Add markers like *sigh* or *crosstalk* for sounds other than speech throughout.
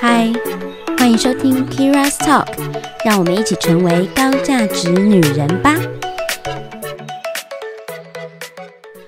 嗨，欢迎收听 Kira's Talk，让我们一起成为高价值女人吧。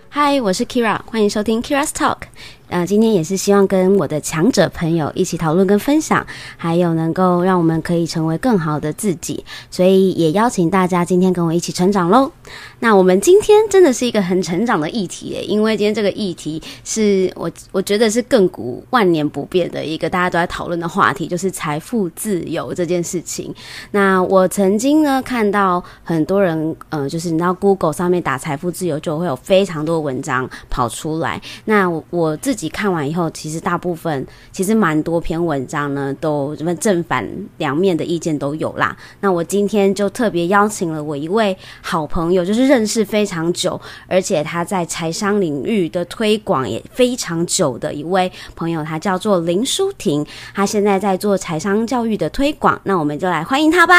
嗨，我是 Kira，欢迎收听 Kira's Talk。呃，今天也是希望跟我的强者朋友一起讨论跟分享，还有能够让我们可以成为更好的自己，所以也邀请大家今天跟我一起成长喽。那我们今天真的是一个很成长的议题耶，因为今天这个议题是我我觉得是亘古万年不变的一个大家都在讨论的话题，就是财富自由这件事情。那我曾经呢看到很多人，呃，就是你知道 Google 上面打财富自由，就会有非常多文章跑出来。那我自己。自己看完以后，其实大部分其实蛮多篇文章呢，都什么正反两面的意见都有啦。那我今天就特别邀请了我一位好朋友，就是认识非常久，而且他在财商领域的推广也非常久的一位朋友，他叫做林淑婷，他现在在做财商教育的推广。那我们就来欢迎他吧。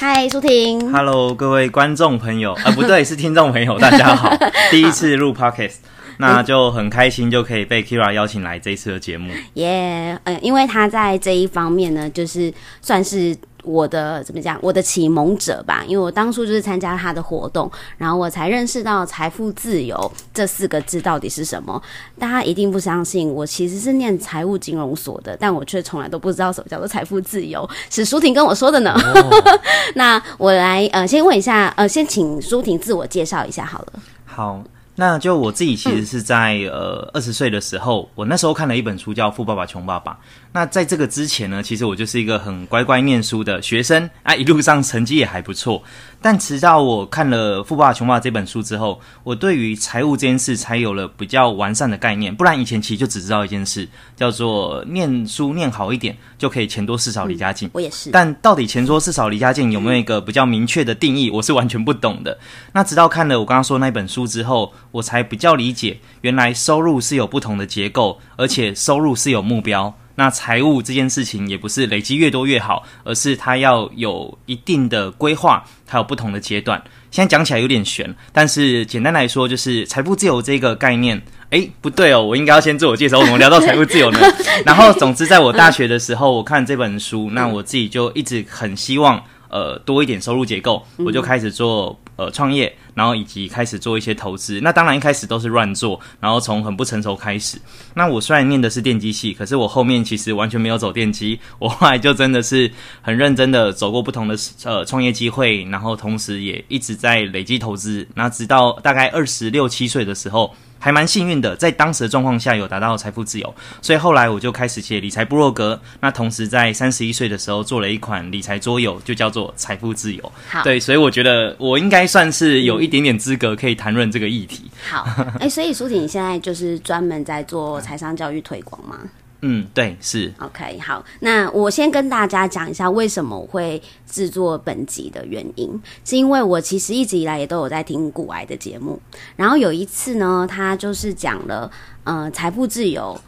嗨，淑婷。Hello，各位观众朋友，啊，不对，是听众朋友，大家好，*laughs* 第一次录 Podcast。那就很开心，就可以被 Kira 邀请来这一次的节目。耶，嗯，因为他在这一方面呢，就是算是我的怎么讲，我的启蒙者吧。因为我当初就是参加他的活动，然后我才认识到“财富自由”这四个字到底是什么。大家一定不相信，我其实是念财务金融所的，但我却从来都不知道什么叫做财富自由，是舒婷跟我说的呢。*laughs* 那我来呃，先问一下，呃，先请舒婷自我介绍一下好了。好。那就我自己其实是在呃二十岁的时候，我那时候看了一本书叫《富爸爸穷爸爸》。那在这个之前呢，其实我就是一个很乖乖念书的学生啊，一路上成绩也还不错。但直到我看了《富爸爸穷爸爸》这本书之后，我对于财务这件事才有了比较完善的概念。不然以前其实就只知道一件事，叫做念书念好一点就可以钱多事少离家近。我也是。但到底钱多事少离家近有没有一个比较明确的定义，我是完全不懂的。那直到看了我刚刚说那本书之后，我才比较理解，原来收入是有不同的结构，而且收入是有目标。那财务这件事情也不是累积越多越好，而是它要有一定的规划，它有不同的阶段。现在讲起来有点悬，但是简单来说，就是财富自由这个概念。诶，不对哦，我应该要先自我介绍，我们聊到财务自由呢。*laughs* 然后，总之，在我大学的时候，我看这本书，那我自己就一直很希望。呃，多一点收入结构，我就开始做呃创业，然后以及开始做一些投资。那当然一开始都是乱做，然后从很不成熟开始。那我虽然念的是电机系，可是我后面其实完全没有走电机，我后来就真的是很认真的走过不同的呃创业机会，然后同时也一直在累积投资。那直到大概二十六七岁的时候。还蛮幸运的，在当时的状况下有达到财富自由，所以后来我就开始写理财部落格。那同时在三十一岁的时候做了一款理财桌游，就叫做财富自由。好，对，所以我觉得我应该算是有一点点资格可以谈论这个议题。好，哎，所以苏婷你现在就是专门在做财商教育推广吗？嗯，对，是 OK。好，那我先跟大家讲一下为什么我会制作本集的原因，是因为我其实一直以来也都有在听古癌的节目，然后有一次呢，他就是讲了，呃，财富自由。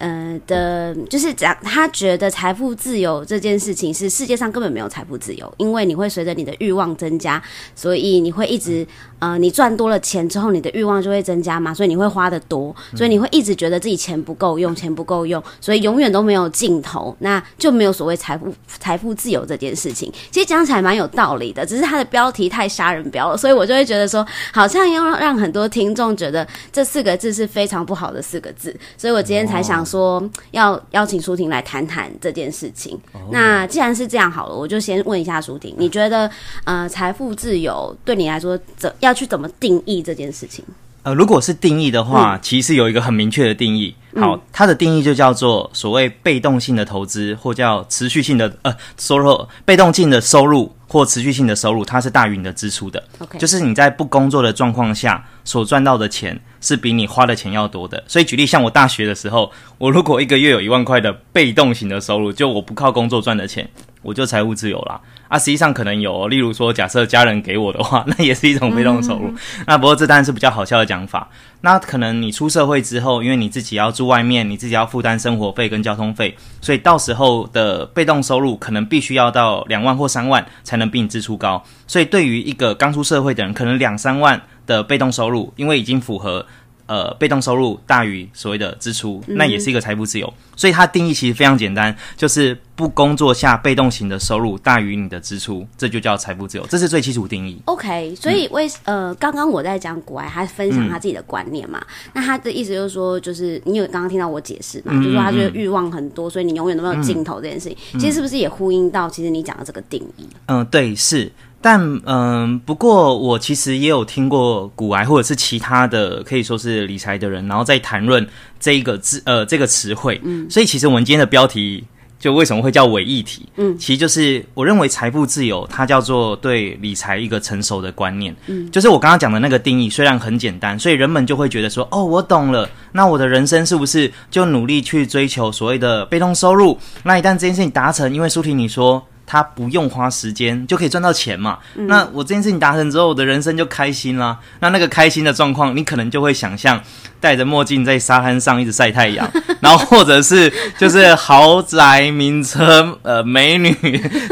呃的，就是讲他觉得财富自由这件事情是世界上根本没有财富自由，因为你会随着你的欲望增加，所以你会一直呃，你赚多了钱之后，你的欲望就会增加嘛，所以你会花的多，所以你会一直觉得自己钱不够用，钱不够用，所以永远都没有尽头，那就没有所谓财富财富自由这件事情。其实讲起来蛮有道理的，只是它的标题太杀人标了，所以我就会觉得说，好像要让很多听众觉得这四个字是非常不好的四个字，所以我今天才想。说要邀请舒婷来谈谈这件事情。那既然是这样好了，我就先问一下舒婷，你觉得呃财富自由对你来说怎要去怎么定义这件事情？呃，如果是定义的话，其实有一个很明确的定义。好，它的定义就叫做所谓被动性的投资，或叫持续性的呃收入，被动性的收入或持续性的收入，它是大于你的支出的。OK，就是你在不工作的状况下所赚到的钱。是比你花的钱要多的，所以举例像我大学的时候，我如果一个月有一万块的被动型的收入，就我不靠工作赚的钱，我就财务自由啦。啊，实际上可能有，例如说，假设家人给我的话，*laughs* 那也是一种被动收入。那不过这当然是比较好笑的讲法。那可能你出社会之后，因为你自己要住外面，你自己要负担生活费跟交通费，所以到时候的被动收入可能必须要到两万或三万才能比你支出高。所以对于一个刚出社会的人，可能两三万。的被动收入，因为已经符合呃被动收入大于所谓的支出，嗯那也是一个财富自由。所以它定义其实非常简单，就是不工作下被动型的收入大于你的支出，这就叫财富自由，这是最基础定义。OK，所以为、呃，刚刚我在讲古埃，他分享他自己的观念嘛，那他的意思就是说，就是你有刚刚听到我解释嘛，就是说他觉得欲望很多，所以你永远都没有尽头这件事情，其实是不是也呼应到其实你讲的这个定义？嗯，对，是。但嗯，不过我其实也有听过股癌或者是其他的可以说是理财的人，然后在谈论这一个字呃这个词汇。嗯，所以其实我们今天的标题就为什么会叫伪议题？嗯，其实就是我认为财富自由它叫做对理财一个成熟的观念。嗯，就是我刚刚讲的那个定义，虽然很简单，所以人们就会觉得说，哦，我懂了，那我的人生是不是就努力去追求所谓的被动收入？那一旦这件事情达成，因为舒婷你说。他不用花时间就可以赚到钱嘛？那我这件事情达成之后，我的人生就开心啦。那那个开心的状况，你可能就会想象戴着墨镜在沙滩上一直晒太阳，*laughs* 然后或者是就是豪宅、名车、呃美女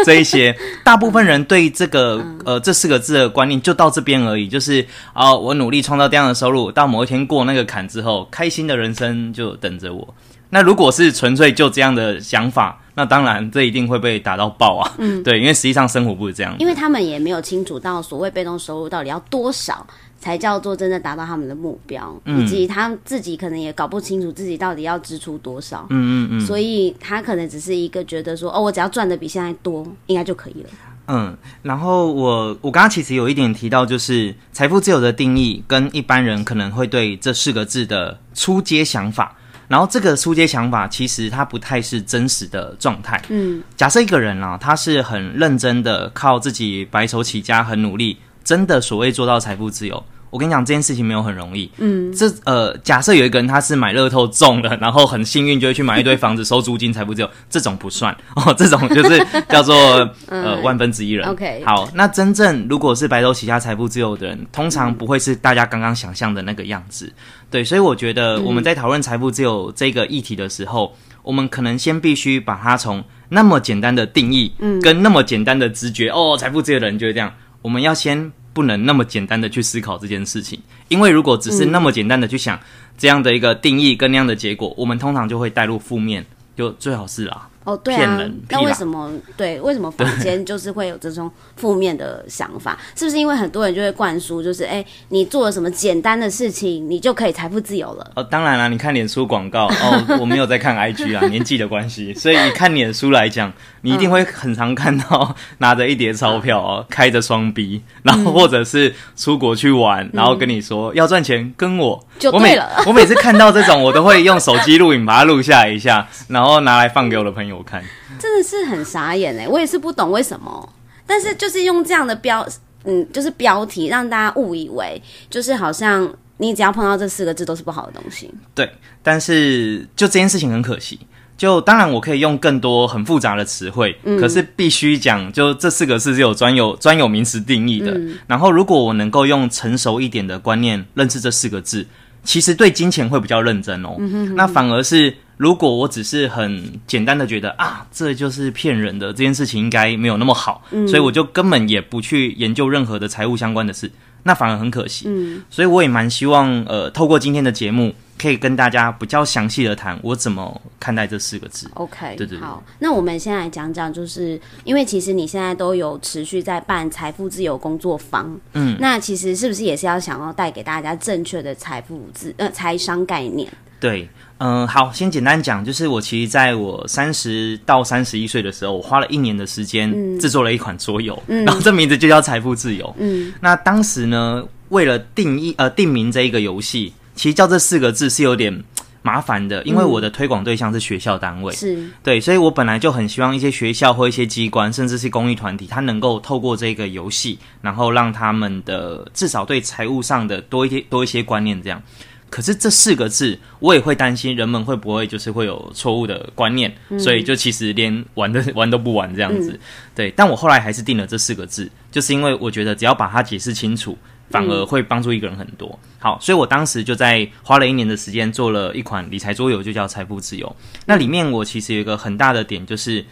这一些。*laughs* 大部分人对这个呃这四个字的观念就到这边而已，就是啊、我努力创造这样的收入，到某一天过那个坎之后，开心的人生就等着我。那如果是纯粹就这样的想法，那当然这一定会被打到爆啊。嗯，*laughs* 对，因为实际上生活不是这样。因为他们也没有清楚到所谓被动收入到底要多少才叫做真的达到他们的目标，以及他自己可能也搞不清楚自己到底要支出多少。嗯嗯嗯所以他可能只是一个觉得说，哦，我只要赚的比现在多，应该就可以了。嗯。然后我我刚刚其实有一点提到，就是财富自由的定义跟一般人可能会对这四个字的初阶想法。然后这个出街想法其实它不太是真实的状态。嗯，假设一个人啊，他是很认真的靠自己白手起家，很努力，真的所谓做到财富自由。我跟你讲，这件事情没有很容易。嗯，这呃，假设有一个人他是买乐透中了，然后很幸运就会去买一堆房子收租金，财富自由，这种不算 *laughs* 哦，这种就是叫做 *laughs* 呃万分之一人。OK 好，那真正如果是白手起家财富自由的人，通常不会是大家刚刚想象的那个样子。对，所以我觉得我们在讨论财富自由这个议题的时候，我们可能先必须把它从那么简单的定义，嗯，跟那么简单的直觉，哦，财富自由的人就是这样。我们要先不能那么简单的去思考这件事情，因为如果只是那么简单的去想这样的一个定义跟那样的结果，我们通常就会带入负面，就最好是啦。哦，对啊骗人，那为什么对？为什么坊间就是会有这种负面的想法？是不是因为很多人就会灌输，就是哎，你做了什么简单的事情，你就可以财富自由了？哦，当然啦，你看脸书广告哦，我没有在看 IG 啊，*laughs* 年纪的关系，所以你看脸书来讲，你一定会很常看到拿着一叠钞票哦，开着双逼然后或者是出国去玩，然后跟你说要赚钱，跟我。我每就对了 *laughs* 我每次看到这种，我都会用手机录影把它录下来一下，*laughs* 然后拿来放给我的朋友看。真的是很傻眼哎，我也是不懂为什么，但是就是用这样的标，嗯，就是标题让大家误以为就是好像你只要碰到这四个字都是不好的东西。对，但是就这件事情很可惜。就当然我可以用更多很复杂的词汇，可是必须讲，就这四个字是有专有专有名词定义的。然后如果我能够用成熟一点的观念认识这四个字，其实对金钱会比较认真哦。那反而是如果我只是很简单的觉得啊，这就是骗人的这件事情应该没有那么好，所以我就根本也不去研究任何的财务相关的事，那反而很可惜。嗯，所以我也蛮希望，呃，透过今天的节目，可以跟大家比较详细的谈我怎么看待这四个字。OK，对对对好，那我们先来讲讲，就是因为其实你现在都有持续在办财富自由工作坊，嗯，那其实是不是也是要想要带给大家正确的财富自呃财商概念？对，嗯、好，先简单讲，就是我其实在我三十到三十一岁的时候，我花了一年的时间制作了一款桌游，然后这名字就叫财富自由。嗯，那当时呢，为了定义呃定名这一个游戏，其实叫这四个字是有点麻烦的，因为我的推广对象是学校单位。是，对，所以我本来就很希望一些学校或一些机关，甚至是公益团体，它能够透过这个游戏，然后让他们的至少对财务上的多一些多一些观念，这样。可是这四个字，我也会担心人们会不会就是会有错误的观念，所以就其实连玩的 *laughs* 玩都不玩这样子。对，但我后来还是定了这四个字，就是因为我觉得只要把它解释清楚，反而会帮助一个人很多。好，所以我当时就在花了一年的时间做了一款理财桌游，就叫财富自由。那里面我其实有一个很大的点，就是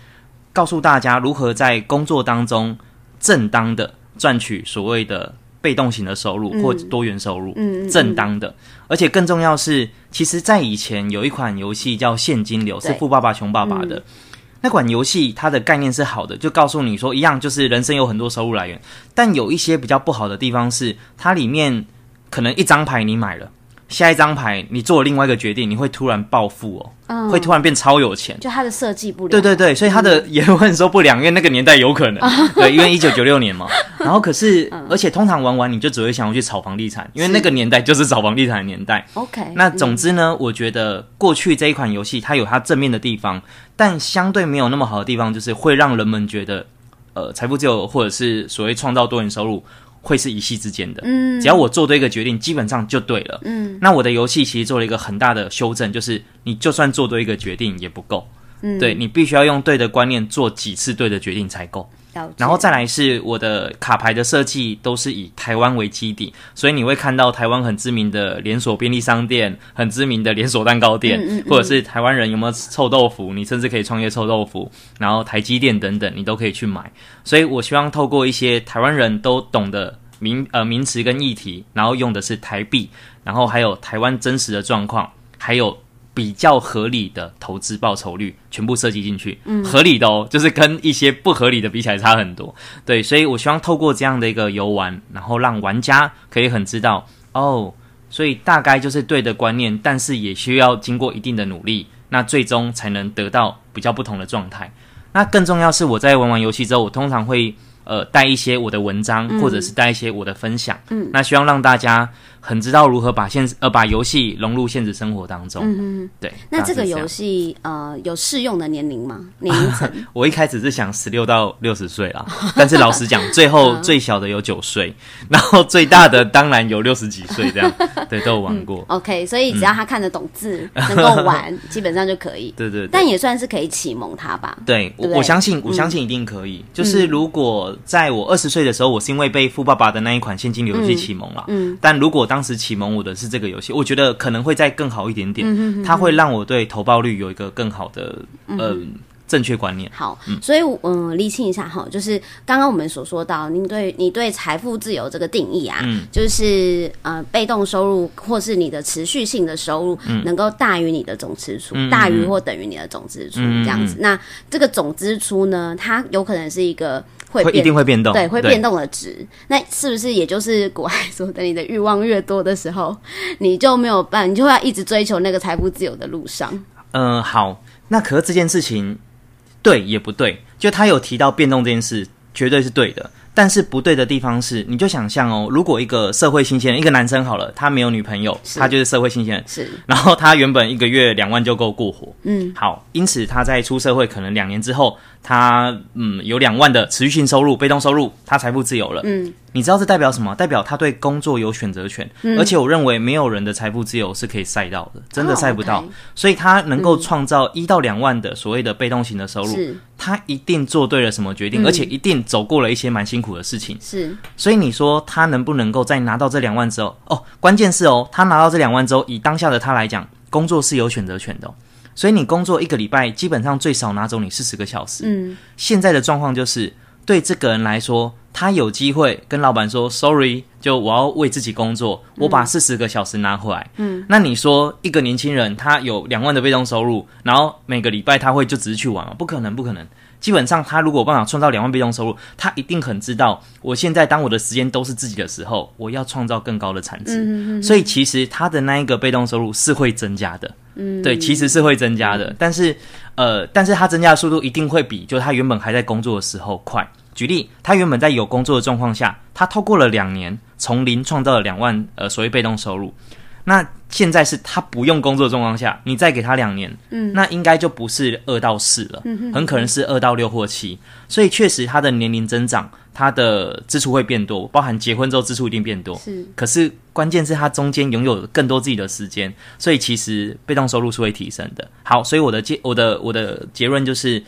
告诉大家如何在工作当中正当的赚取所谓的。被动型的收入或多元收入，嗯嗯正当的。而且更重要是，其实，在以前有一款游戏叫《现金流》，是富爸爸穷爸爸的。那款游戏它的概念是好的，就告诉你说一样，就是人生有很多收入来源，但有一些比较不好的地方是，它里面可能一张牌你买了，下一张牌你做了另外一个决定，你会突然暴富哦，嗯会突然变超有钱。就它的设计不良，对对对，所以他的言论说不良，因为那个年代有可能，*laughs* 对，因为一九九六年嘛。*laughs* 然后可是，而且通常玩完你就只会想要去炒房地产，因为那个年代就是炒房地产的年代。，OK，那总之呢，我觉得过去这一款游戏它有它正面的地方，但相对没有那么好的地方，就是会让人们觉得，呃，财富自由或者是所谓创造多元收入。会是一夕之间的，嗯，只要我做对一个决定，基本上就对了，嗯。那我的游戏其实做了一个很大的修正，就是你就算做对一个决定也不够，嗯，对你必须要用对的观念做几次对的决定才够。然后再来是我的卡牌的设计都是以台湾为基底，所以你会看到台湾很知名的连锁便利商店、很知名的连锁蛋糕店，嗯或者是台湾人有没有臭豆腐，你甚至可以创业臭豆腐，然后台积电等等，你都可以去买。所以我希望透过一些台湾人都懂的名呃名词跟议题，然后用的是台币，然后还有台湾真实的状况，还有。比较合理的投资报酬率全部设计进去，嗯，合理的哦，就是跟一些不合理的比起来差很多。对，所以我希望透过这样的一个游玩，然后让玩家可以很知道哦，所以大概就是对的观念，但是也需要经过一定的努力，那最终才能得到比较不同的状态。那更重要是我在玩完游戏之后，我通常会呃带一些我的文章，或者是带一些我的分享，嗯，那希望让大家很知道如何把现呃把游戏融入现实生活当中，嗯嗯，对。那这个游戏呃有适用的年龄吗？年龄层？*laughs* 我一开始是想十六到六十岁啦，*laughs* 但是老实讲，最后 *laughs* 最小的有九岁，然后最大的当然有六十几岁这样，对，都有玩过。OK，所以只要他看得懂字，能够玩，基本上就可以。对对对，但也算是可以启蒙他吧。对我相信，我相信一定可以。就是如果在我二十岁的时候，我是因为被富爸爸的那一款现金流游戏启蒙了，嗯，但如果当时启蒙我的是这个游戏，我觉得可能会再更好一点点，它会让我对投报率有一个更好的呃正确观念。好，所以嗯，厘清一下哈，就是刚刚我们所说到，您对你对财富自由这个定义啊，就是呃被动收入或是你的持续性的收入、能够大于你的总支出，大于或等于你的总支出、这样子。那这个总支出呢，它有可能是一个会一定会变动，对，会变动的值。那是不是也就是古爱说的，你的欲望越多的时候，你就没有办，你就要一直追求那个财富自由的路上？嗯，好，那可是这件事情对也不对，就他有提到变动这件事，绝对是对的。但是不对的地方是，你就想象哦，如果一个社会新鲜人，一个男生好了，他没有女朋友，他就是社会新鲜人，是。然后他原本一个月两万就够过活，嗯，好，因此他在出社会可能两年之后，他嗯有两万的持续性收入、被动收入，他财富自由了，嗯，你知道这代表什么？代表他对工作有选择权，而且我认为没有人的财富自由是可以晒到的，真的哦赛不到。所以他能够创造一到两万的所谓的被动型的收入，是。他一定做对了什么决定，而且一定走过了一些蛮辛苦的事情。是，所以你说他能不能够在拿到这两万之后，哦，关键是哦，他拿到这两万之后，以当下的他来讲，工作是有选择权的、哦，所以你工作一个礼拜，基本上最少拿走你四十个小时。嗯，现在的状况就是，对这个人来说，他有机会跟老板说，sorry，就我要为自己工作，我把四十个小时拿回来。嗯，那你说一个年轻人他有两万的被动收入，然后每个礼拜他会就只是去玩吗？不可能，不可能。基本上，他如果有办法创造两万被动收入，他一定很知道，我现在当我的时间都是自己的时候，我要创造更高的产值。嗯所以，其实他的那一个被动收入是会增加的。嗯，对，其实是会增加的，但是，呃，但是它增加的速度一定会比就他原本还在工作的时候快。举例，他原本在有工作的状况下，他透过了两年，从零创造了两万呃所谓被动收入。那现在是他不用工作的状况下，你再给他两年，嗯，那应该就不是二到四了，嗯很可能是二到六或七。所以确实他的年龄增长，他的支出会变多，包含结婚之后支出一定变多。是可是关键是他中间拥有更多自己的时间，所以其实被动收入是会提升的。好，所以我的结我的我的结论就是，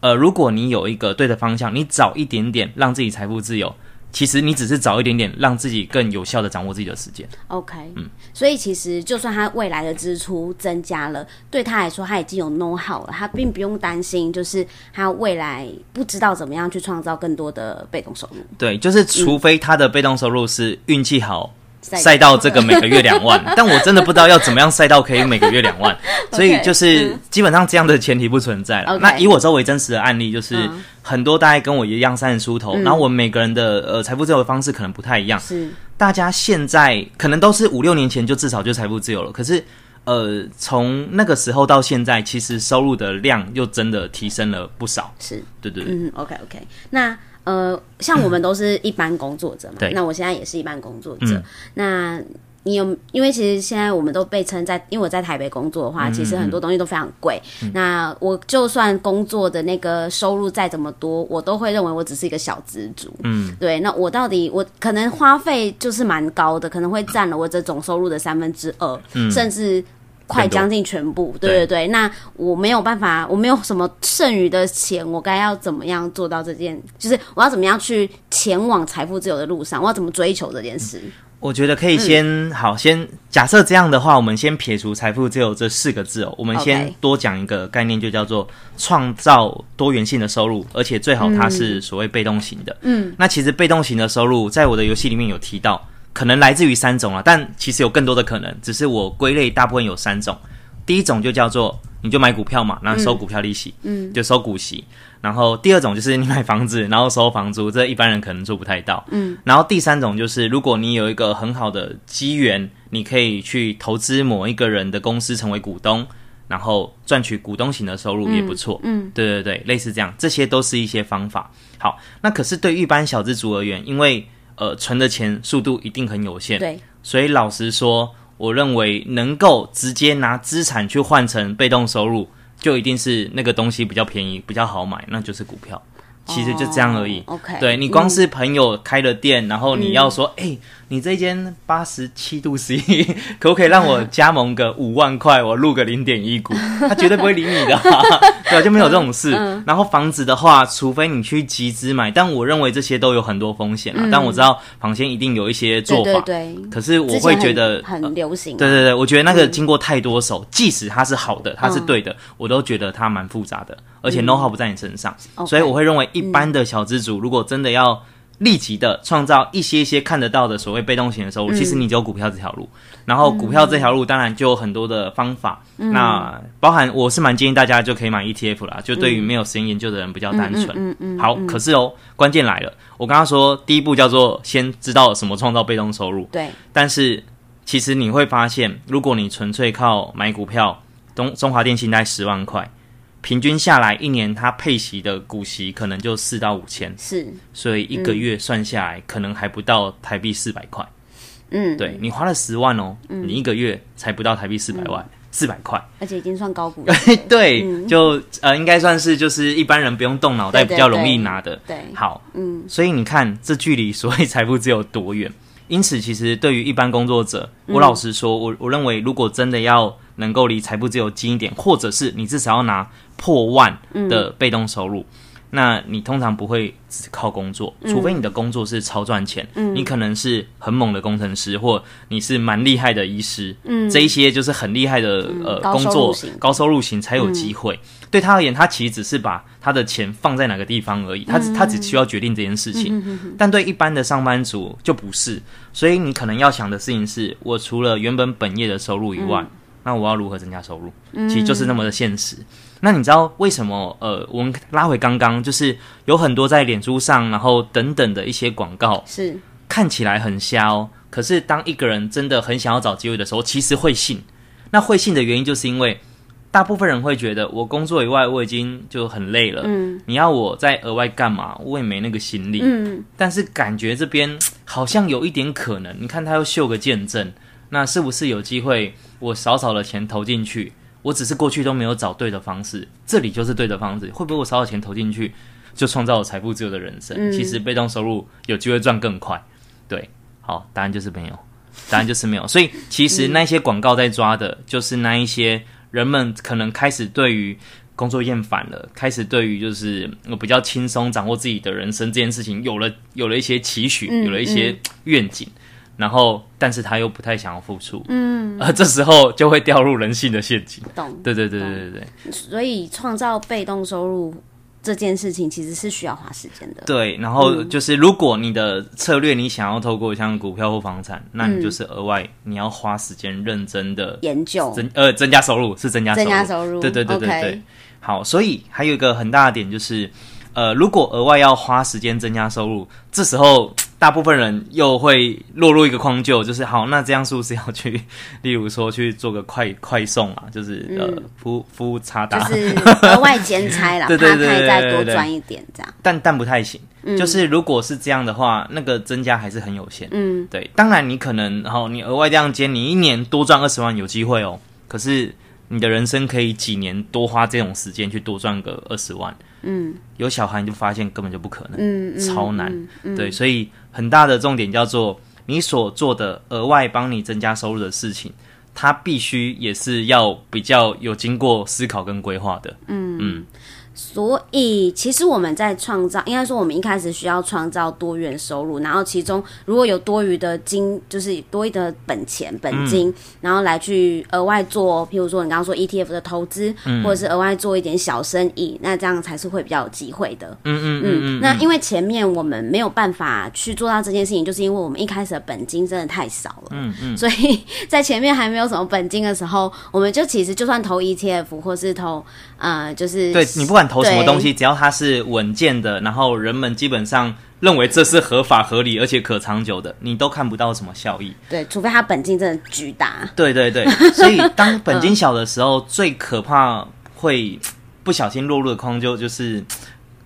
呃，如果你有一个对的方向，你早一点点让自己财富自由，其实你只是早一点点，让自己更有效的掌握自己的时间。OK，嗯，所以其实就算他未来的支出增加了，对他来说他已经有 know how 了，他并不用担心，就是他未来不知道怎么样去创造更多的被动收入。对，就是除非他的被动收入是运气好。赛赛到这个每个月两万，*laughs* 但我真的不知道要怎么样赛到可以每个月两万，*laughs* 所以就是基本上这样的前提不存在了。那以我周围真实的案例，就是嗯。很多大概跟我一样三十出头，然后我们每个人的呃财富自由的方式可能不太一样，是。大家现在可能都是五六年前就至少就财富自由了，可是呃从那个时候到现在，其实收入的量又真的提升了不少。是，对对对，嗯，OK OK，那呃，像我们都是一般工作者嘛，对那我现在也是一般工作者，嗯那。你有，因为其实现在我们都被称在，因为我在台北工作的话，其实很多东西都非常贵。那我就算工作的那个收入再怎么多，我都会认为我只是一个小资族。嗯，对，那我到底我可能花费就是蛮高的，可能会占了我这总收入的三分之二，甚至快将近全部。对对对对，那我没有办法，我没有什么剩余的钱，我该要怎么样做到这件？就是我要怎么样去前往财富自由的路上，我要怎么追求这件事？我觉得可以先、好，先假设这样的话，我们先撇除财富自由这四个字哦，我们先多讲一个概念，就叫做创造多元性的收入，而且最好它是所谓被动型的。嗯，那其实被动型的收入，在我的游戏里面有提到，可能来自于三种啊，但其实有更多的可能，只是我归类大部分有三种。第一种就叫做你就买股票嘛，然后收股票利息，嗯，就收股息。然后第二种就是你买房子，然后收房租，这一般人可能做不太到。嗯，然后第三种就是如果你有一个很好的机缘，你可以去投资某一个人的公司成为股东，然后赚取股东型的收入也不错。嗯，对对对，类似这样，这些都是一些方法。好，那可是对一般小资族而言，因为呃存的钱速度一定很有限，对，所以老实说，我认为能够直接拿资产去换成被动收入，就一定是那个东西比较便宜、比较好买，那就是股票。其实就这样而已。哦 OK，对你光是朋友开了店，然后你要说，哎、你这间八十七度 C *laughs* 可不可以让我加盟个五万块，我入个零点一股？*laughs* 他绝对不会理你的、啊，*laughs* 对啊，就没有这种事。然后房子的话，除非你去集资买，但我认为这些都有很多风险啊。但我知道房间一定有一些做法，对对对，可是我会觉得很很流行啊、对对对，我觉得那个经过太多手，即使它是好的，它是对嗯的，我都觉得它蛮复杂的，而且 know how 不在你身上。所以我会认为一般的小资主，如果真的要立即的创造一些一些看得到的所谓被动型的收入，其实你只有股票这条路，然后股票这条路当然就有很多的方法，那包含我是蛮建议大家就可以买 ETF 啦，就对于没有时间研究的人比较单纯。嗯嗯，好，可是哦，关键来了，我刚刚说第一步叫做先知道什么创造被动收入，对，但是其实你会发现，如果你纯粹靠买股票，中中华电信大概十万块，平均下来一年它配息的股息可能就四到五千，是，所以一个月算下来可能还不到台币四百块。嗯，对你花了十万哦，你一个月才不到台币四百万，四百块。而且已经算高股，*laughs* 对，就呃应该算是就是一般人不用动脑袋比较容易拿的。对，好，嗯，所以你看这距离所谓财富自由多远？因此，其实对于一般工作者，我老实说，我我认为如果真的要能够离财富自由近一点，或者是你至少要拿破万的被动收入，那你通常不会只靠工作，除非你的工作是超赚钱，你可能是很猛的工程师，或你是蛮厉害的医师，嗯，这一些就是很厉害的、呃工作高收入型才有机会。对他而言，他其实只是把他的钱放在哪个地方而已，他只他只需要决定这件事情。但对一般的上班族就不是，所以你可能要想的事情是：我除了原本本业的收入以外，那我要如何增加收入？其实就是那么的现实。那你知道为什么？呃，我们拉回刚刚，就是有很多在脸书上，然后等等的一些广告，是，看起来很瞎哦。可是当一个人真的很想要找机会的时候，其实会信。那会信的原因，就是因为大部分人会觉得，我工作以外我已经就很累了，嗯你要我再额外干嘛？我也没那个心力。嗯，但是感觉这边好像有一点可能，你看他又秀个见证，那是不是有机会我少少的钱投进去？我只是过去都没有找对的方式，这里就是对的方式。会不会我少少钱投进去，就创造了财富自由的人生？嗯其实被动收入有机会赚更快。对，好，答案就是没有，答案就是没有。所以其实那些广告在抓的，就是那一些人们可能开始对于工作厌烦了，开始对于就是我比较轻松掌握自己的人生这件事情有了有了一些期许，嗯有了一些愿景，然后但是他又不太想要付出，嗯，而 *laughs* 这时候就会掉入人性的陷阱。懂。对对对对对对所以创造被动收入这件事情其实是需要花时间的。对，然后就是如果你的策略你想要透过像股票或房产，那你就是额外你要花时间认真的研究增呃增加收入是增加增加收入对对对对对。好，所以还有一个很大的点就是，呃，如果额外要花时间增加收入，这时候大部分人又会落入一个框就，就是好，那这样是不是要去，*laughs* 例如说去做个快快送啊，就是、呃夫夫差就打，是 *laughs* 额外兼差啦，对对对对对对多赚一点这样。但但不太行。就是如果是这样的话，那个增加还是很有限。嗯，对，当然你可能，然后你额外这样兼，你一年多赚二十万有机会哦。可是你的人生可以几年多花这种时间去多赚个二十万。嗯，有小孩你就发现根本就不可能，嗯嗯超难。对，所以很大的重点叫做你所做的额外帮你增加收入的事情，它必须也是要比较有经过思考跟规划的。所以其实我们在创造，应该说我们一开始需要创造多元收入，然后其中如果有多余的金，就是多余的本钱本金，嗯。然后来去额外做，譬如说你刚刚说 ETF 的投资，嗯。或者是额外做一点小生意，那这样才是会比较有机会的。嗯嗯嗯嗯，那因为前面我们没有办法去做到这件事情，就是因为我们一开始的本金真的太少了，嗯嗯，所以在前面还没有什么本金的时候，我们就其实就算投 ETF 或是投呃，就是对你不管投什么东西，只要它是稳健的，然后人们基本上认为这是合法合理而且可长久的，你都看不到什么效益。对，除非他本金真的巨大，对对对，*laughs* 所以当本金小的时候，最可怕会不小心落入的框就就是。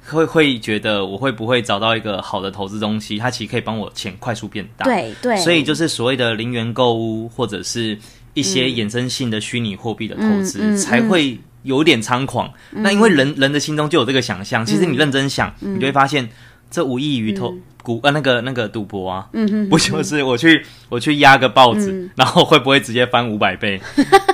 会会觉得我会不会找到一个好的投资东西，它其实可以帮我钱快速变大。对对，所以就是所谓的零元购物，或者是一些衍生性的虚拟货币的投资，嗯嗯嗯才会有点猖狂。那因为人人的心中就有这个想象，其实你认真想，嗯。你就会发现，这无异于投股呃那个那个赌博啊，不就是我去我去压个报纸，然后会不会直接翻五百倍？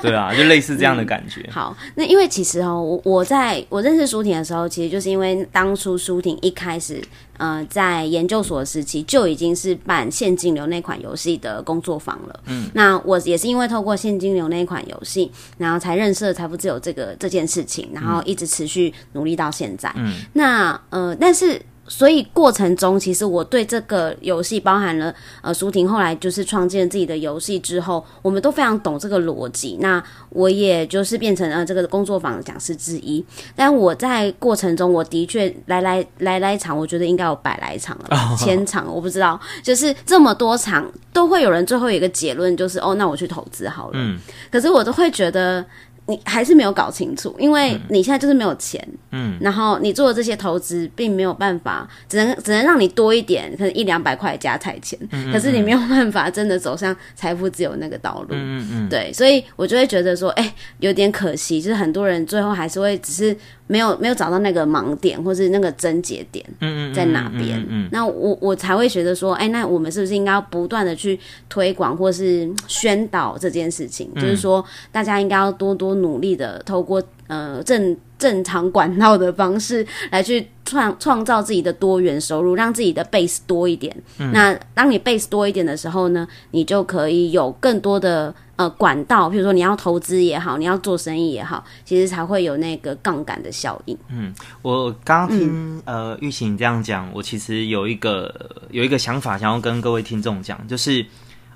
*laughs* 对啊，就类似这样的感觉。好，那因为其实哦，我我在我认识舒婷的时候，其实就是因为当初舒婷一开始，呃，在研究所时期就已经是办现金流那款游戏的工作坊了。嗯，那我也是因为透过现金流那款游戏，然后才认识了财富自由这个这件事情，然后一直持续努力到现在。嗯，那呃，但是。所以过程中，其实我对这个游戏包含了呃，舒婷后来就是创建自己的游戏之后，我们都非常懂这个逻辑。那我也就是变成了这个工作坊的讲师之一。但我在过程中，我的确来来来来场，我觉得应该有百来场了吧，千场我不知道，就是这么多场都会有人最后有一个结论，就是哦，那我去投资好了。嗯可是我都会觉得。你还是没有搞清楚，因为你现在就是没有钱，嗯，然后你做的这些投资并没有办法，只能只能让你多一点，可能一两百块加彩钱，可是你没有办法真的走向财富自由那个道路，嗯嗯。对，所以我就会觉得说，哎、有点可惜，就是很多人最后还是会只是没有没有找到那个盲点，或是那个症结点嗯嗯，在哪边。嗯嗯那我我才会觉得说，哎、那我们是不是应该要不断的去推广或是宣导这件事情？就是说，大家应该要多多努力的透过呃正正常管道的方式来去创创造自己的多元收入，让自己的 base 多一点。那当你 base 多一点的时候呢，你就可以有更多的呃管道，比如说你要投资也好，你要做生意也好，其实才会有那个杠杆的效应。嗯我刚刚听、呃玉琴这样讲，我其实有一个有一个想法，想要跟各位听众讲，就是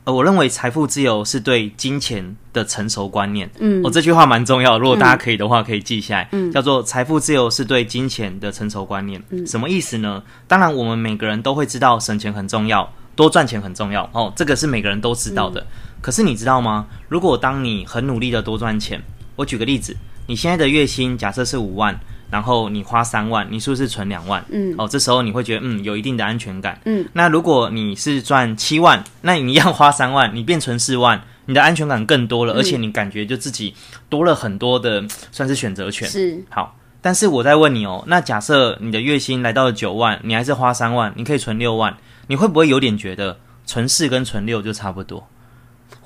呃，我认为财富自由是对金钱的成熟观念。嗯，哦，这句话蛮重要，如果大家可以的话，可以记下来。嗯，叫做财富自由是对金钱的成熟观念。嗯，什么意思呢？当然，我们每个人都会知道省钱很重要，多赚钱很重要。哦，这个是每个人都知道的。可是你知道吗？如果当你很努力的多赚钱，我举个例子，你现在的月薪假设是五万，然后你花三万，你是不是存两万？嗯，哦，这时候你会觉得嗯有一定的安全感。嗯，那如果你是赚七万，那你一样花三万，你变存四万，你的安全感更多了，而且你感觉就自己多了很多的算是选择权。是，好，但是我在问你哦，那假设你的月薪来到了九万，你还是花三万，你可以存六万，你会不会有点觉得存四跟存六就差不多？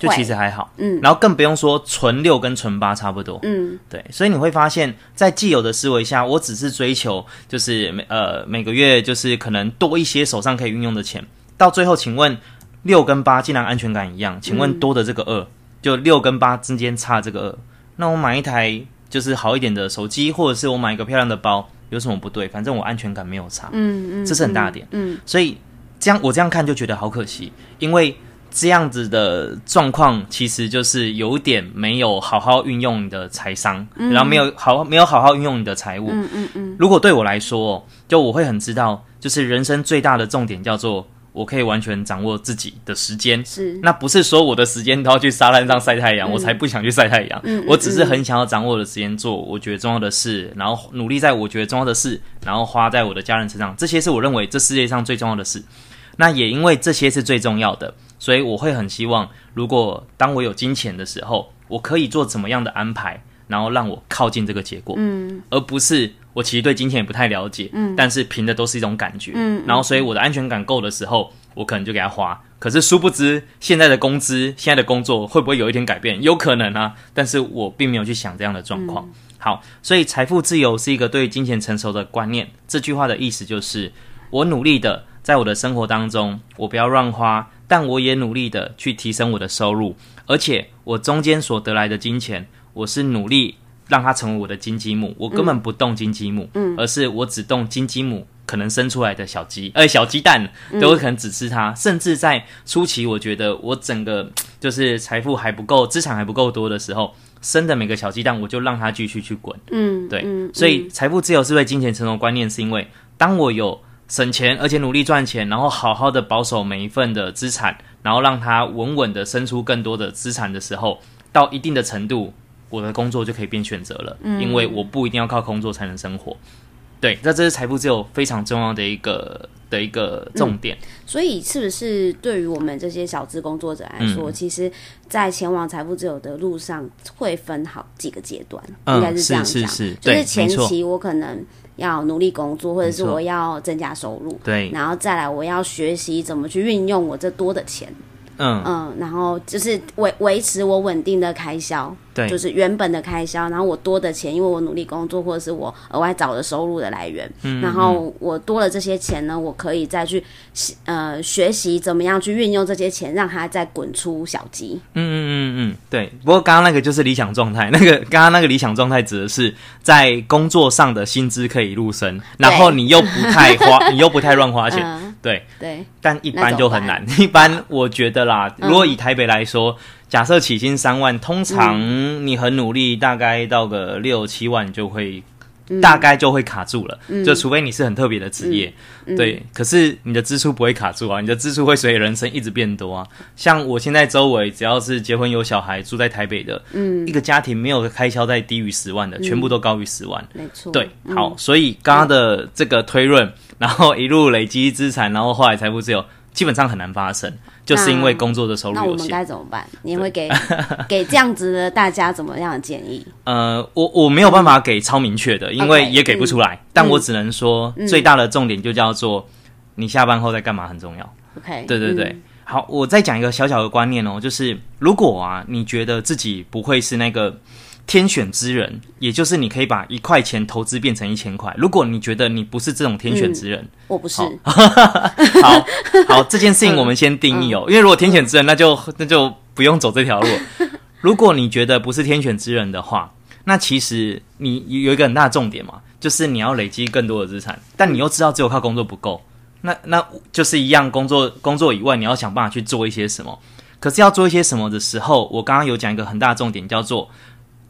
就其实还好。嗯然后更不用说纯六跟纯八差不多。嗯对，所以你会发现在既有的思维下，我只是追求就是每呃每个月就是可能多一些手上可以运用的钱，到最后，请问六跟八竟然安全感一样，请问多的这个二、就六跟八之间差这个二，那我买一台就是好一点的手机，或者是我买一个漂亮的包，有什么不对？反正我安全感没有差，嗯嗯，这是很大的点。嗯所以这样我这样看就觉得好可惜，因为这样子的状况其实就是有点没有好好运用你的财商，然后没有好没有好好运用你的财务。嗯嗯嗯如果对我来说，就我会很知道，就是人生最大的重点叫做我可以完全掌握自己的时间。是那不是说我的时间都要去沙滩上晒太阳，我才不想去晒太阳。嗯嗯我只是很想要掌握我的时间做我觉得重要的事，然后努力在我觉得重要的事，然后花在我的家人身上。这些是我认为这世界上最重要的事。那也因为这些是最重要的，所以我会很希望，如果当我有金钱的时候，我可以做怎么样的安排，然后让我靠近这个结果，嗯而不是我其实对金钱也不太了解，嗯但是凭的都是一种感觉，嗯然后所以我的安全感够的时候，我可能就给他花。可是殊不知，现在的工资、现在的工作会不会有一天改变？有可能啊，但是我并没有去想这样的状况。好，所以财富自由是一个对金钱成熟的观念。这句话的意思就是，我努力的在我的生活当中，我不要乱花，但我也努力的去提升我的收入，而且我中间所得来的金钱，我是努力让它成为我的金鸡母，我根本不动金鸡母，嗯。而是我只动金鸡母可能生出来的小鸡，呃，小鸡蛋，对我可能只吃它，甚至在初期，我觉得我整个就是财富还不够，资产还不够多的时候，生的每个小鸡蛋，我就让它继续去滚。嗯，对，嗯所以财富自由是对金钱成熟的观念，是因为当我有省钱，而且努力赚钱，然后好好的保守每一份的资产，然后让它稳稳的生出更多的资产的时候，到一定的程度，我的工作就可以变选择了，因为我不一定要靠工作才能生活。对，那这是财富自由非常重要的一个的一个重点。所以，是不是对于我们这些小资工作者来说，嗯其实，在前往财富自由的路上，会分好几个阶段，嗯应该是这样讲。是是是就是前期我可能要努力工作，或者是我要增加收入，对，然后再来我要学习怎么去运用我这多的钱，嗯，嗯，然后就是维维持我稳定的开销，对，就是原本的开销，然后我多的钱，因为我努力工作，或者是我额外找的收入的来源，嗯然后我多了这些钱呢，我可以再去呃学习怎么样去运用这些钱，让它再滚出小鸡。嗯嗯嗯嗯，对。不过刚刚那个就是理想状态，那个刚刚那个理想状态指的是在工作上的薪资可以入升，然后你又不太花，*laughs* 你又不太乱花钱，嗯，对。对，但一般就很难。*laughs* 一般我觉得啦，如果以台北来说，假设起薪三万，通常你很努力，大概到个六七万就会。大概就会卡住了，就除非你是很特别的职业，对。可是你的支出不会卡住啊，你的支出会随人生一直变多啊。像我现在周围只要是结婚有小孩住在台北的，嗯，一个家庭没有开销在低于十万的，全部都高于十万。没错，对，嗯好，所以刚刚的这个推论，然后一路累积资产，然后后来财富自由，基本上很难发生，就是因为工作的收入那我们。该怎么办？你会给 *laughs* 给这样子的大家怎么样的建议？呃，我我没有办法给超明确的，因为也给不出来，但我只能说，最大的重点就叫做你下班后在干嘛很重要。OK，对对对。嗯好，我再讲一个小小的观念哦，就是如果啊，你觉得自己不会是那个天选之人，也就是你可以把一块钱投资变成一千块。如果你觉得你不是这种天选之人，我不是，好 *laughs* 好，这件事情我们先定义哦，因为如果天选之人，那就那就不用走这条路。如果你觉得不是天选之人的话，那其实你有一个很大的重点嘛，就是你要累积更多的资产，但你又知道只有靠工作不够，那那就是一样工作工作以外，你要想办法去做一些什么。可是要做一些什么的时候，我刚刚有讲一个很大的重点，叫做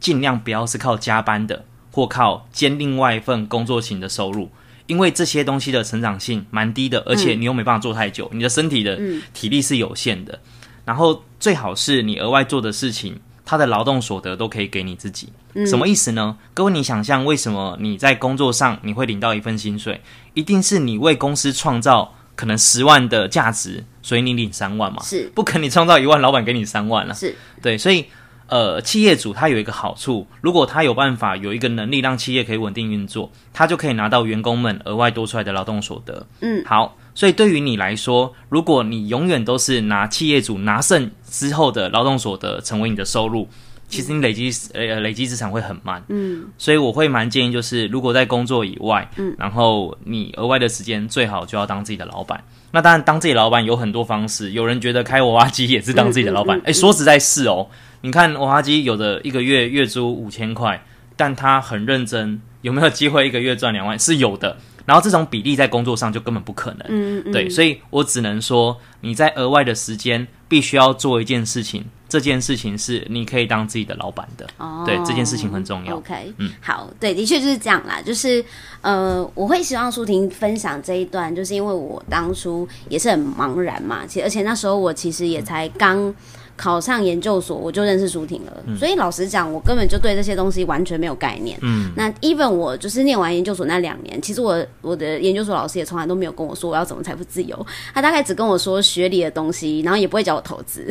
尽量不要是靠加班的，或靠兼另外一份工作型的收入。因为这些东西的成长性蛮低的，而且你又没办法做太久，你的身体的体力是有限的。然后最好是你额外做的事情，他的劳动所得都可以给你自己。什么意思呢？各位，你想象为什么你在工作上你会领到一份薪水，一定是你为公司创造可能十万的价值，所以你领三万嘛？是不可能你创造一万，老板给你三万了、是，对，所以呃，企业主他有一个好处，如果他有办法有一个能力让企业可以稳定运作，他就可以拿到员工们额外多出来的劳动所得。嗯，好，所以对于你来说，如果你永远都是拿企业主拿剩之后的劳动所得成为你的收入，其实你累积呃累积资产会很慢。嗯，所以我会蛮建议，就是如果在工作以外，嗯，然后你额外的时间最好就要当自己的老板。那当然，当自己老板有很多方式。有人觉得开娃娃机也是当自己的老板。哎，说实在，是哦。你看娃娃机有的一个月月租五千块，但他很认真，有没有机会一个月赚两万？是有的。然后这种比例在工作上就根本不可能。嗯嗯。对，所以我只能说，你在额外的时间必须要做一件事情。这件事情是你可以当自己的老板的，对这件事情很重要。OK，嗯，好，对，的确就是这样啦。就是呃，我会希望舒婷分享这一段，就是因为我当初也是很茫然嘛，其而且那时候我其实也才刚。考上研究所，我就认识舒婷了。所以老实讲，我根本就对这些东西完全没有概念。嗯，那 even 我就是念完研究所那两年，其实我我的研究所老师也从来都没有跟我说我要怎么财富自由。他大概只跟我说学理的东西，然后也不会教我投资。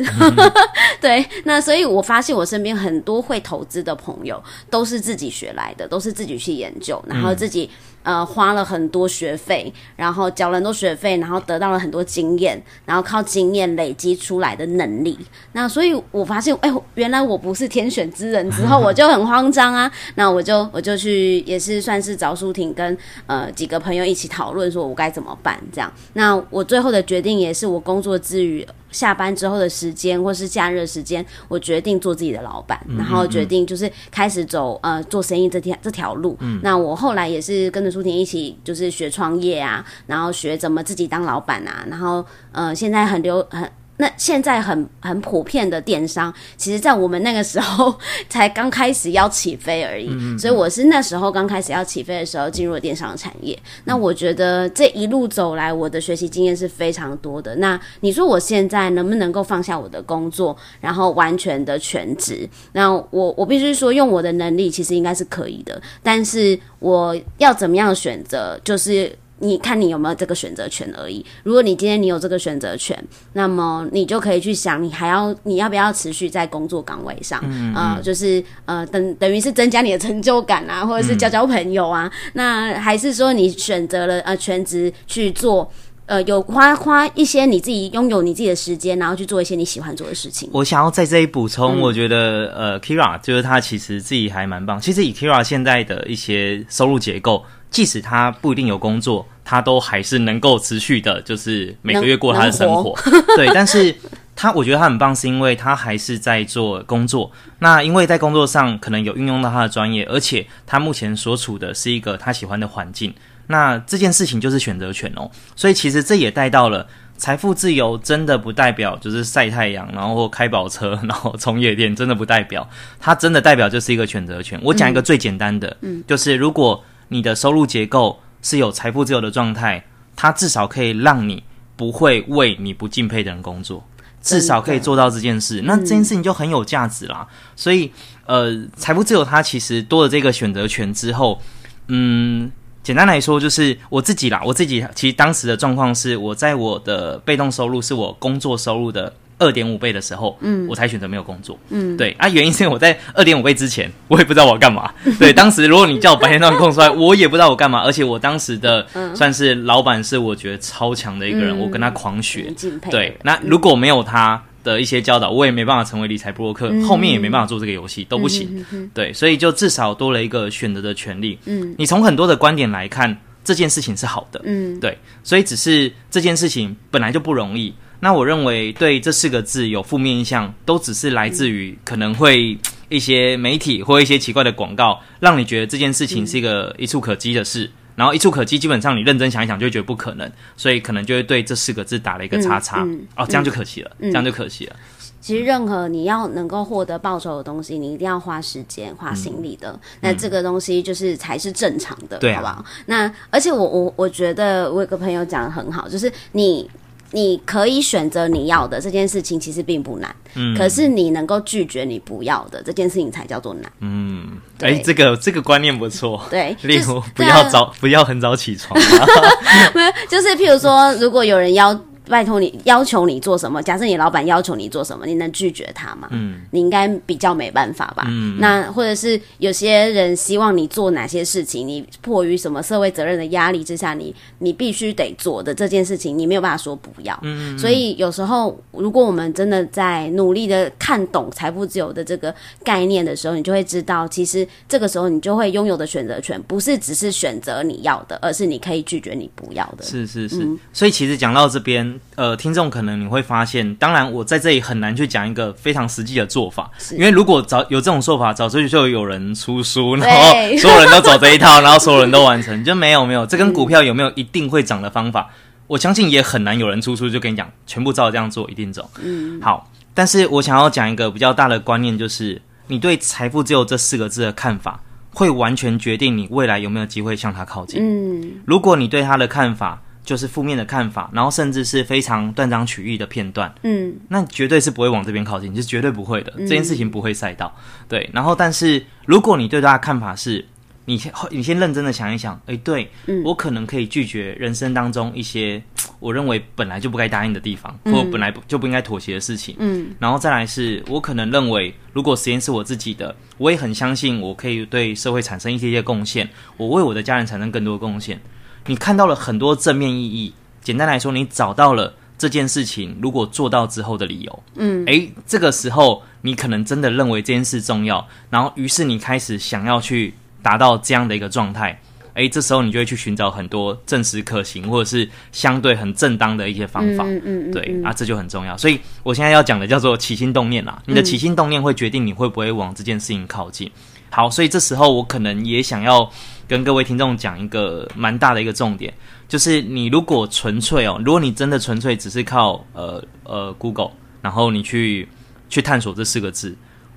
*laughs* 对，那所以我发现我身边很多会投资的朋友都是自己学来的，都是自己去研究，然后自己。呃，花了很多学费，然后交了很多学费，然后得到了很多经验，然后靠经验累积出来的能力。那所以我发现，哎，原来我不是天选之人。之后我就很慌张啊，*laughs* 那我就我就去，也是算是找舒婷跟呃几个朋友一起讨论，说我该怎么办这样。那我最后的决定也是我工作之余。下班之后的时间，或是假日时间，我决定做自己的老板，然后决定就是开始走呃做生意这条这条路。那我后来也是跟着舒婷一起，就是学创业啊，然后学怎么自己当老板啊，然后呃现在很流很。那现在很很普遍的电商，其实，在我们那个时候才刚开始要起飞而已。所以我是那时候刚开始要起飞的时候进入了电商产业。那我觉得这一路走来，我的学习经验是非常多的。那你说我现在能不能够放下我的工作，然后完全的全职？那我我必须说，用我的能力，其实应该是可以的。但是我要怎么样选择，就是。你看你有没有这个选择权而已。如果你今天你有这个选择权，那么你就可以去想，你还要你要不要持续在工作岗位上？呃，就是呃，等等于是增加你的成就感啊，或者是交交朋友啊。那还是说你选择了呃全职去做，呃，有花花一些你自己拥有你自己的时间，然后去做一些你喜欢做的事情。我想要在这里补充，我觉得呃，Kira 就是他其实自己还蛮棒。其实以 Kira 现在的一些收入结构。即使他不一定有工作，他都还是能够持续的，就是每个月过他的生活。*laughs* 对，但是他我觉得他很棒，是因为他还是在做工作。那因为在工作上可能有运用到他的专业，而且他目前所处的是一个他喜欢的环境。那这件事情就是选择权哦。所以其实这也带到了财富自由，真的不代表就是晒太阳，然后开跑车，然后充夜店，真的不代表。它真的代表就是一个选择权。我讲一个最简单的，嗯，就是如果。你的收入结构是有财富自由的状态，它至少可以让你不会为你不敬佩的人工作，至少可以做到这件事。那这件事情就很有价值啦。所以，呃，财富自由它其实多了这个选择权之后，嗯，简单来说就是我自己啦。我自己其实当时的状况是，我在我的被动收入是我工作收入的。二点五倍的时候，嗯，我才选择没有工作，嗯，对啊，原因是因为我在二点五倍之前，我也不知道我要干嘛。对，当时如果你叫我白天让空出来，我也不知道我干嘛。而且我当时的算是老板，是我觉得超强的一个人，我跟他狂学。对，那如果没有他的一些教导，我也没办法成为理财布洛克，后面也没办法做这个游戏，都不行。对，所以就至少多了一个选择的权利。嗯，你从很多的观点来看，这件事情是好的。嗯，对，所以只是这件事情本来就不容易。那我认为对这四个字有负面印象，都只是来自于可能会一些媒体或一些奇怪的广告，让你觉得这件事情是一个一触可及的事，然后一触可及，基本上你认真想一想就会觉得不可能，所以可能就会对这四个字打了一个叉叉。哦，这样就可惜了，这样就可惜了。其实任何你要能够获得报酬的东西，你一定要花时间、花心力的。那这个东西就是才是正常的，好不好？那而且我我我觉得我有个朋友讲的很好，就是你。你可以选择你要的这件事情，其实并不难。嗯，可是你能够拒绝你不要的这件事情才叫做难。嗯，哎，这个这个观念不错。对，*laughs* 例如不要早，*laughs* 不要很早起床。*laughs* 没有，就是譬如说，如果有人要拜托你要求你做什么？假设你老板要求你做什么，你能拒绝他吗？嗯，你应该比较没办法吧？嗯那或者是有些人希望你做哪些事情，你迫于什么社会责任的压力之下，你你必须得做的这件事情，你没有办法说不要。嗯所以有时候，如果我们真的在努力的看懂财富自由的这个概念的时候，你就会知道，其实这个时候你就会拥有的选择权，不是只是选择你要的，而是你可以拒绝你不要的。是是是，所以其实讲到这边，呃，听众可能你会发现，当然我在这里很难去讲一个非常实际的做法，因为如果早有这种做法，早就就有人出书，然后 *laughs* 所有人都走这一套，然后所有人都完成，就没有没有，这跟股票有没有一定会涨的方法，我相信也很难有人出书就跟你讲，全部照这样做一定走。嗯，好，但是我想要讲一个比较大的观念，就是你对财富自由这四个字的看法，会完全决定你未来有没有机会向它靠近。嗯，如果你对他的看法就是负面的看法，然后甚至是非常断章取义的片段，嗯，那绝对是不会往这边靠近，是绝对不会的，这件事情不会赛道。对，然后但是如果你对他的看法是，你先你先认真的想一想，诶，对、我可能可以拒绝人生当中一些 *tsk* 我认为本来就不该答应的地方，或本来就不应该妥协的事情，嗯，然后再来是我可能认为，如果实验是我自己的，我也很相信我可以对社会产生一些些贡献，我为我的家人产生更多的贡献。你看到了很多正面意义，简单来说，你找到了这件事情如果做到之后的理由。嗯，诶，这个时候你可能真的认为这件事重要，然后于是你开始想要去达到这样的一个状态。诶，这时候你就会去寻找很多证实可行或者是相对很正当的一些方法。嗯嗯嗯，对啊，这就很重要。所以我现在要讲的叫做起心动念啦。你的起心动念会决定你会不会往这件事情靠近。好，所以这时候我可能也想要跟各位听众讲一个蛮大的一个重点，就是你如果纯粹哦，如果你真的纯粹只是靠呃呃 Google，然后你去去探索这四个字，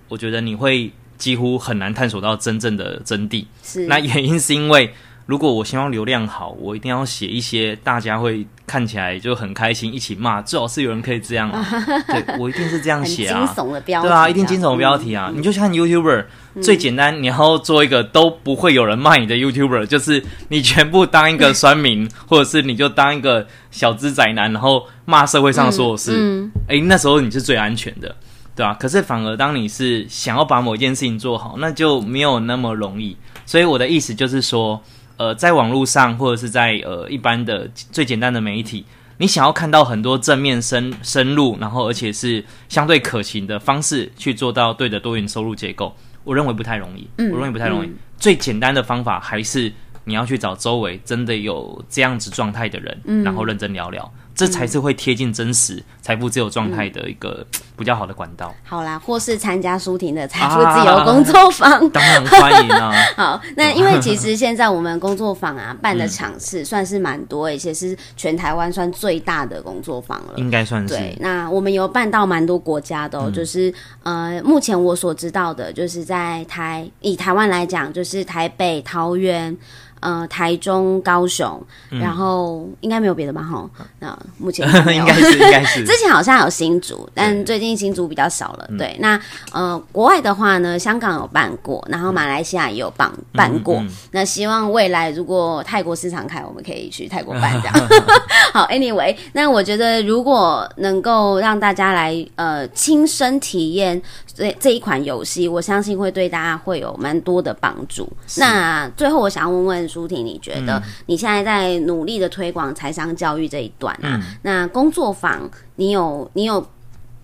我觉得你会几乎很难探索到真正的真谛。是那原因是因为，如果我希望流量好，我一定要写一些大家会看起来就很开心，一起骂，最好是有人可以这样啊。*laughs* 对我一定是这样写啊。惊悚的标题，对啊，一定惊悚的标题啊！你就像 YouTuber，、最简单，你要做一个都不会有人骂你的 YouTuber，就是你全部当一个酸民，或者是你就当一个小资宅男，然后骂社会上所有事。嗯诶，那时候你是最安全的，对啊、可是反而当你是想要把某一件事情做好，那就没有那么容易。所以我的意思就是说，呃，在网络上或者是在呃一般的最简单的媒体，你想要看到很多正面深深入，然后而且是相对可行的方式去做到对的多元收入结构，我认为不太容易。嗯我认为不太容易。嗯最简单的方法还是你要去找周围真的有这样子状态的人，嗯然后认真聊聊，这才是会贴近真实财富自由状态的一个比较好的管道。好啦，或是参加舒婷的财富自由工作坊。当然欢迎啊！*laughs* 好，那因为其实 *laughs* 现在我们工作坊啊办的场次算是蛮多，而且是全台湾算最大的工作坊了。应该算是对，那我们有办到蛮多国家的、哦，就是呃，目前我所知道的，就是在台以台湾来讲，就是台北、桃园。呃，台中、高雄，然后应该没有别的吧？哈，那目前 *laughs* 应该是应该是 *laughs* 之前好像有新竹，但最近新竹比较少了。对，那呃，国外的话呢，香港有办过，然后马来西亚也有办办过。嗯那希望未来如果泰国市场开，我们可以去泰国办这样。*laughs* 好，Anyway，那我觉得如果能够让大家来呃亲身体验这这一款游戏，我相信会对大家会有蛮多的帮助。那最后我想要问问舒婷，你觉得你现在在努力的推广财商教育这一段啊？那工作坊，你有你有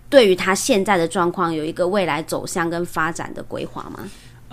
对于他现在的状况有一个未来走向跟发展的规划吗？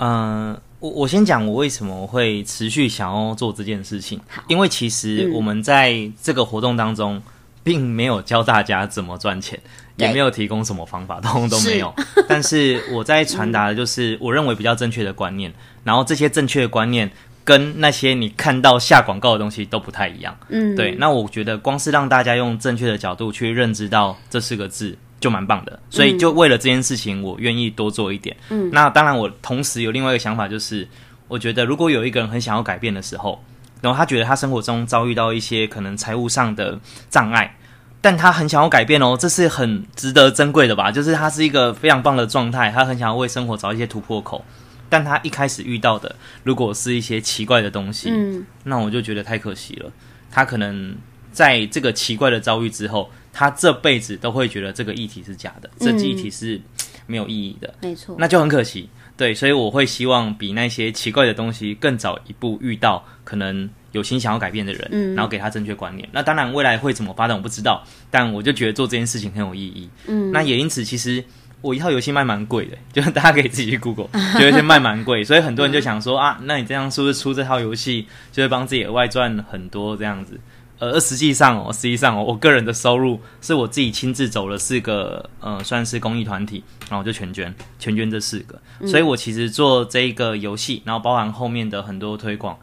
嗯、我我先讲我为什么会持续想要做这件事情，因为其实嗯。我们在这个活动当中，并没有教大家怎么赚钱，也没有提供什么方法，通通都没有。*laughs* 但是我在传达的 *laughs* 就是我认为比较正确的观念，然后这些正确的观念跟那些你看到下广告的东西都不太一样。嗯，对，那我觉得光是让大家用正确的角度去认知到这四个字就蛮棒的，所以就为了这件事情，我愿意多做一点。嗯，那当然，我同时有另外一个想法，就是我觉得如果有一个人很想要改变的时候，然后他觉得他生活中遭遇到一些可能财务上的障碍。但他很想要改变哦，这是很值得珍贵的吧？就是他是一个非常棒的状态，他很想要为生活找一些突破口，但他一开始遇到的如果是一些奇怪的东西，嗯那我就觉得太可惜了。他可能在这个奇怪的遭遇之后，他这辈子都会觉得这个议题是假的，这议题是没有意义的，没错，那就很可惜。对，所以我会希望比那些奇怪的东西更早一步遇到可能有心想要改变的人，嗯，然后给他正确观念。那当然未来会怎么发展我不知道，但我就觉得做这件事情很有意义。嗯，那也因此其实我一套游戏卖蛮贵的，*laughs* 就是大家可以自己去 Google，有一些卖蛮贵，所以很多人就想说啊，那你这样是不是出这套游戏就会帮自己额外赚很多这样子？呃，实际上哦，实际上哦，我个人的收入是我自己亲自走了四个，呃，算是公益团体，然后就全捐，全捐这四个，所以我其实做这一个游戏，然后包含后面的很多推广，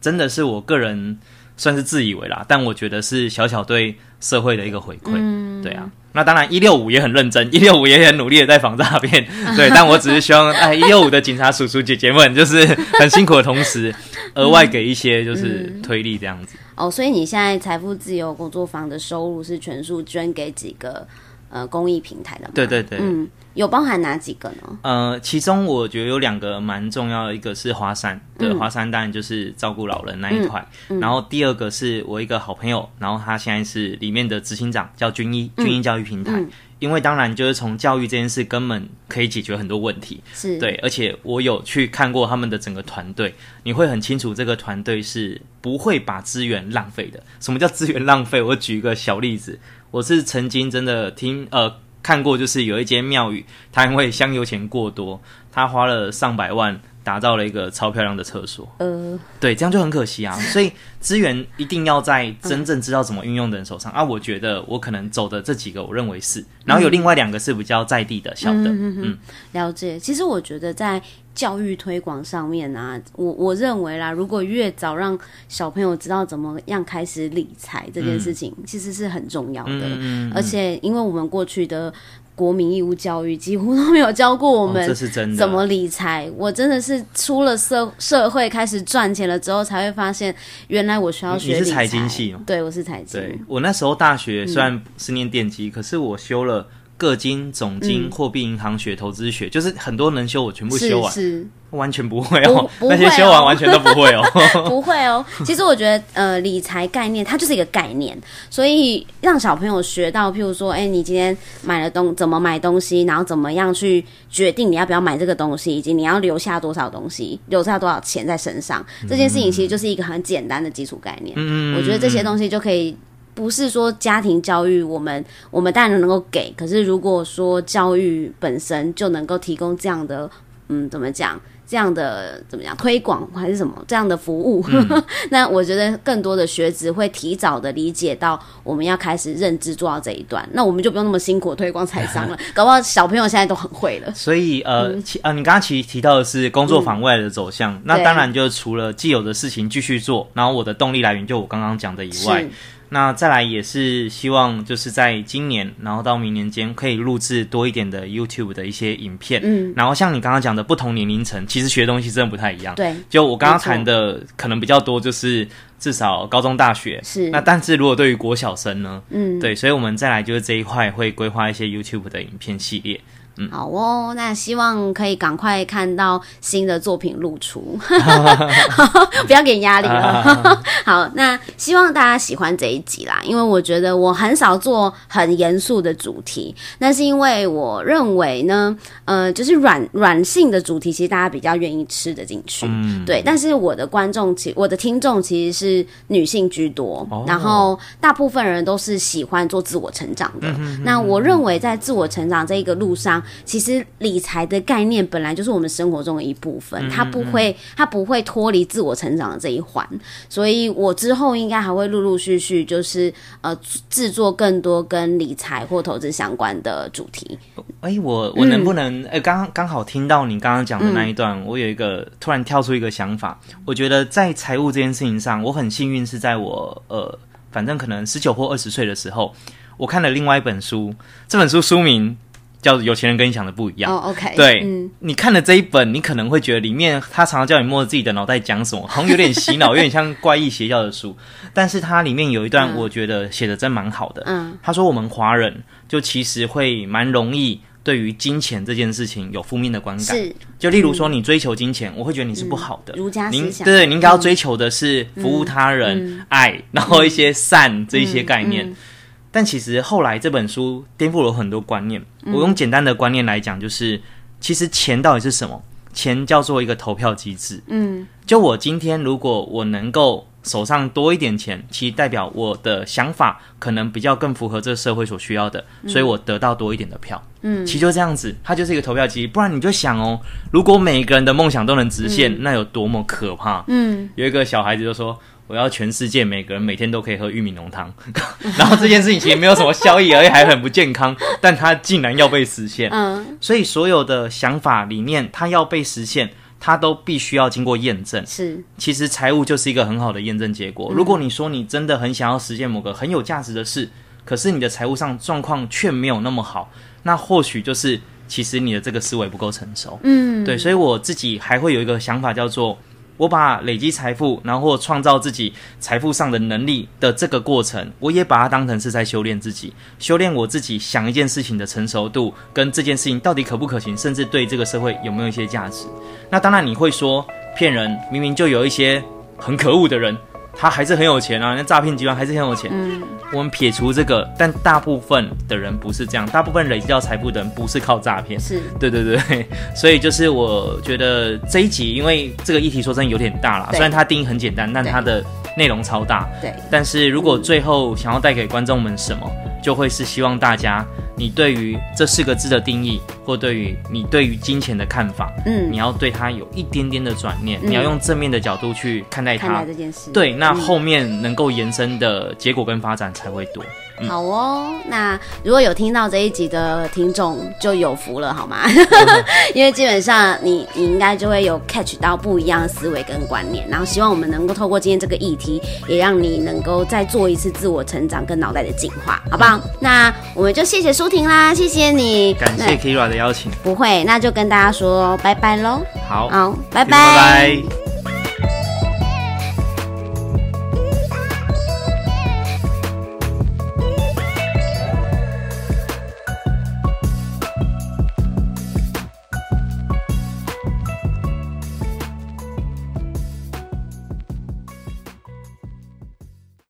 真的是我个人算是自以为啦，但我觉得是小小对社会的一个回馈，对啊。那当然，一六五也很认真，*laughs* 一六五也很努力的在防诈骗，*laughs* 对。但我只是希望，哎，一六五的警察叔叔姐姐们，*laughs* 就是很辛苦的同时，额外给一些就是推力这样子。哦，所以你现在财富自由工作坊的收入是全数捐给几个呃公益平台的吗？对对对，嗯。有包含哪几个呢？呃，其中我觉得有两个蛮重要的，一个是华山，对，华山当然就是照顾老人那一块。然后第二个是我一个好朋友，然后他现在是里面的执行长，叫军医军医教育平台。因为当然就是从教育这件事根本可以解决很多问题，是对，而且我有去看过他们的整个团队，你会很清楚这个团队是不会把资源浪费的。什么叫资源浪费？我举一个小例子，我是曾经真的听呃。看过，就是有一间庙宇，它因为香油钱过多，他花了上百万打造了一个超漂亮的厕所。呃，对，这样就很可惜啊。所以资源一定要在真正知道怎么运用的人手上啊。我觉得我可能走的这几个，我认为是，然后有另外两个是比较在地的小的。嗯，了解。其实我觉得在。教育推广上面啊，我我认为啦，如果越早让小朋友知道怎么样开始理财这件事情，其实是很重要的。而且，因为我们过去的国民义务教育几乎都没有教过我们，这是真的怎么理财。我真的是出了社社会开始赚钱了之后，才会发现原来我需要学。你是财经系？对，我是财经。对我那时候大学虽然是念电机，可是我修了。个金、总金、货币银行学、投资学，就是很多能修，我全部修完，是完全不会哦。*laughs* 那些修完完全都不会哦，*laughs* 不会哦。其实我觉得，呃，理财概念它就是一个概念，所以让小朋友学到，譬如说，哎，你今天买了东，怎么买东西，然后怎么样去决定你要不要买这个东西，以及你要留下多少东西，留下多少钱在身上，这件事情其实就是一个很简单的基础概念。嗯我觉得这些东西就可以。不是说家庭教育，我们我们当然能够给，可是如果说教育本身就能够提供这样的，嗯，怎么讲？这样的怎么样推广还是什么这样的服务？*laughs* 那我觉得更多的学子会提早的理解到我们要开始认知做到这一段，那我们就不用那么辛苦推广财商了。*laughs* 搞不好小朋友现在都很会了。所以呃，呃，你刚刚其实提到的是工作坊未来的走向，那当然就除了既有的事情继续做，然后我的动力来源就我刚刚讲的以外。那再来也是希望，就是在今年，然后到明年间，可以录制多一点的 YouTube 的一些影片。嗯，然后像你刚刚讲的，不同年龄层其实学东西真的不太一样。对，就我刚刚谈的，可能比较多，就是至少高中、大学是。那但是如果对于国小生呢？嗯，对，所以我们再来就是这一块会规划一些 YouTube 的影片系列。好哦，那希望可以赶快看到新的作品露出，*laughs* 不要给压力了。*laughs* 好，那希望大家喜欢这一集啦，因为我觉得我很少做很严肃的主题，那是因为我认为呢，呃，就是软软性的主题，其实大家比较愿意吃得进去，嗯对。但是我的观众其我的听众其实是女性居多，然后大部分人都是喜欢做自我成长的。那我认为在自我成长这一个路上。其实理财的概念本来就是我们生活中的一部分，它不会，它不会脱离自我成长的这一环。所以我之后应该还会陆陆续续，就是呃制作更多跟理财或投资相关的主题。哎，我我能不能？哎，刚刚好听到你刚刚讲的那一段，我有一个突然跳出一个想法。我觉得在财务这件事情上，我很幸运是在我呃，反正可能十九或二十岁的时候，我看了另外一本书，这本书书名。叫有钱人跟你想的不一样。对，你看了这一本，你可能会觉得里面他常常叫你摸着自己的脑袋讲什么，*laughs* 好像有点洗脑，有点像怪异邪教的书。但是它里面有一段，我觉得写的真蛮好的。嗯，他说我们华人就其实会蛮容易。对于金钱这件事情有负面的观感。是就例如说，你追求金钱，我会觉得你是不好的。儒家思您想，对，你应该要追求的是服务他人、爱，然后一些善这一些概念。但其实后来这本书颠覆了很多观念。我用简单的观念来讲，就是其实钱到底是什么？钱叫做一个投票机制。嗯，就我今天如果我能够手上多一点钱，其实代表我的想法可能比较更符合这个社会所需要的，所以我得到多一点的票。嗯，其实就这样子，它就是一个投票机。不然你就想哦，如果每个人的梦想都能实现，那有多么可怕？嗯，有一个小孩子就说。我要全世界每个人每天都可以喝玉米浓汤，*laughs* 然后这件事情其实没有什么效益，而且还很不健康，*laughs* 但它竟然要被实现。嗯，所以所有的想法理念，它要被实现，它都必须要经过验证。是，其实财务就是一个很好的验证结果。如果你说你真的很想要实现某个很有价值的事，可是你的财务上状况却没有那么好，那或许就是其实你的这个思维不够成熟。嗯，对，所以我自己还会有一个想法，叫做我把累积财富，然后创造自己财富上的能力的这个过程，我也把它当成是在修炼自己，修炼我自己想一件事情的成熟度，跟这件事情到底可不可行，甚至对这个社会有没有一些价值。那当然你会说骗人，明明就有一些很可恶的人。他还是很有钱啊，那诈骗集团还是很有钱。嗯，我们撇除这个，但大部分的人不是这样，大部分累积到财富的人不是靠诈骗。是，对对对，所以就是我觉得这一集，因为这个议题说真的有点大啦，对虽然它定义很简单，但它的内容超大。对，但是如果最后想要带给观众们什么，就会是希望大家，你对于这四个字的定义，或对于你对于金钱的看法，嗯你，要对它有一点点的转念，嗯你要用正面的角度去看待它。这件事，对，那嗯后面能够延伸的结果跟发展才会多。好哦，那如果有听到这一集的听众就有福了，好吗？*laughs* 因为基本上你你应该就会有 catch 到不一样的思维跟观念，然后希望我们能够透过今天这个议题，也让你能够再做一次自我成长跟脑袋的进化，好不好？那我们就谢谢舒婷啦，谢谢你，感谢 Kira 的邀请，不会，那就跟大家说拜拜喽，好，好，拜拜拜。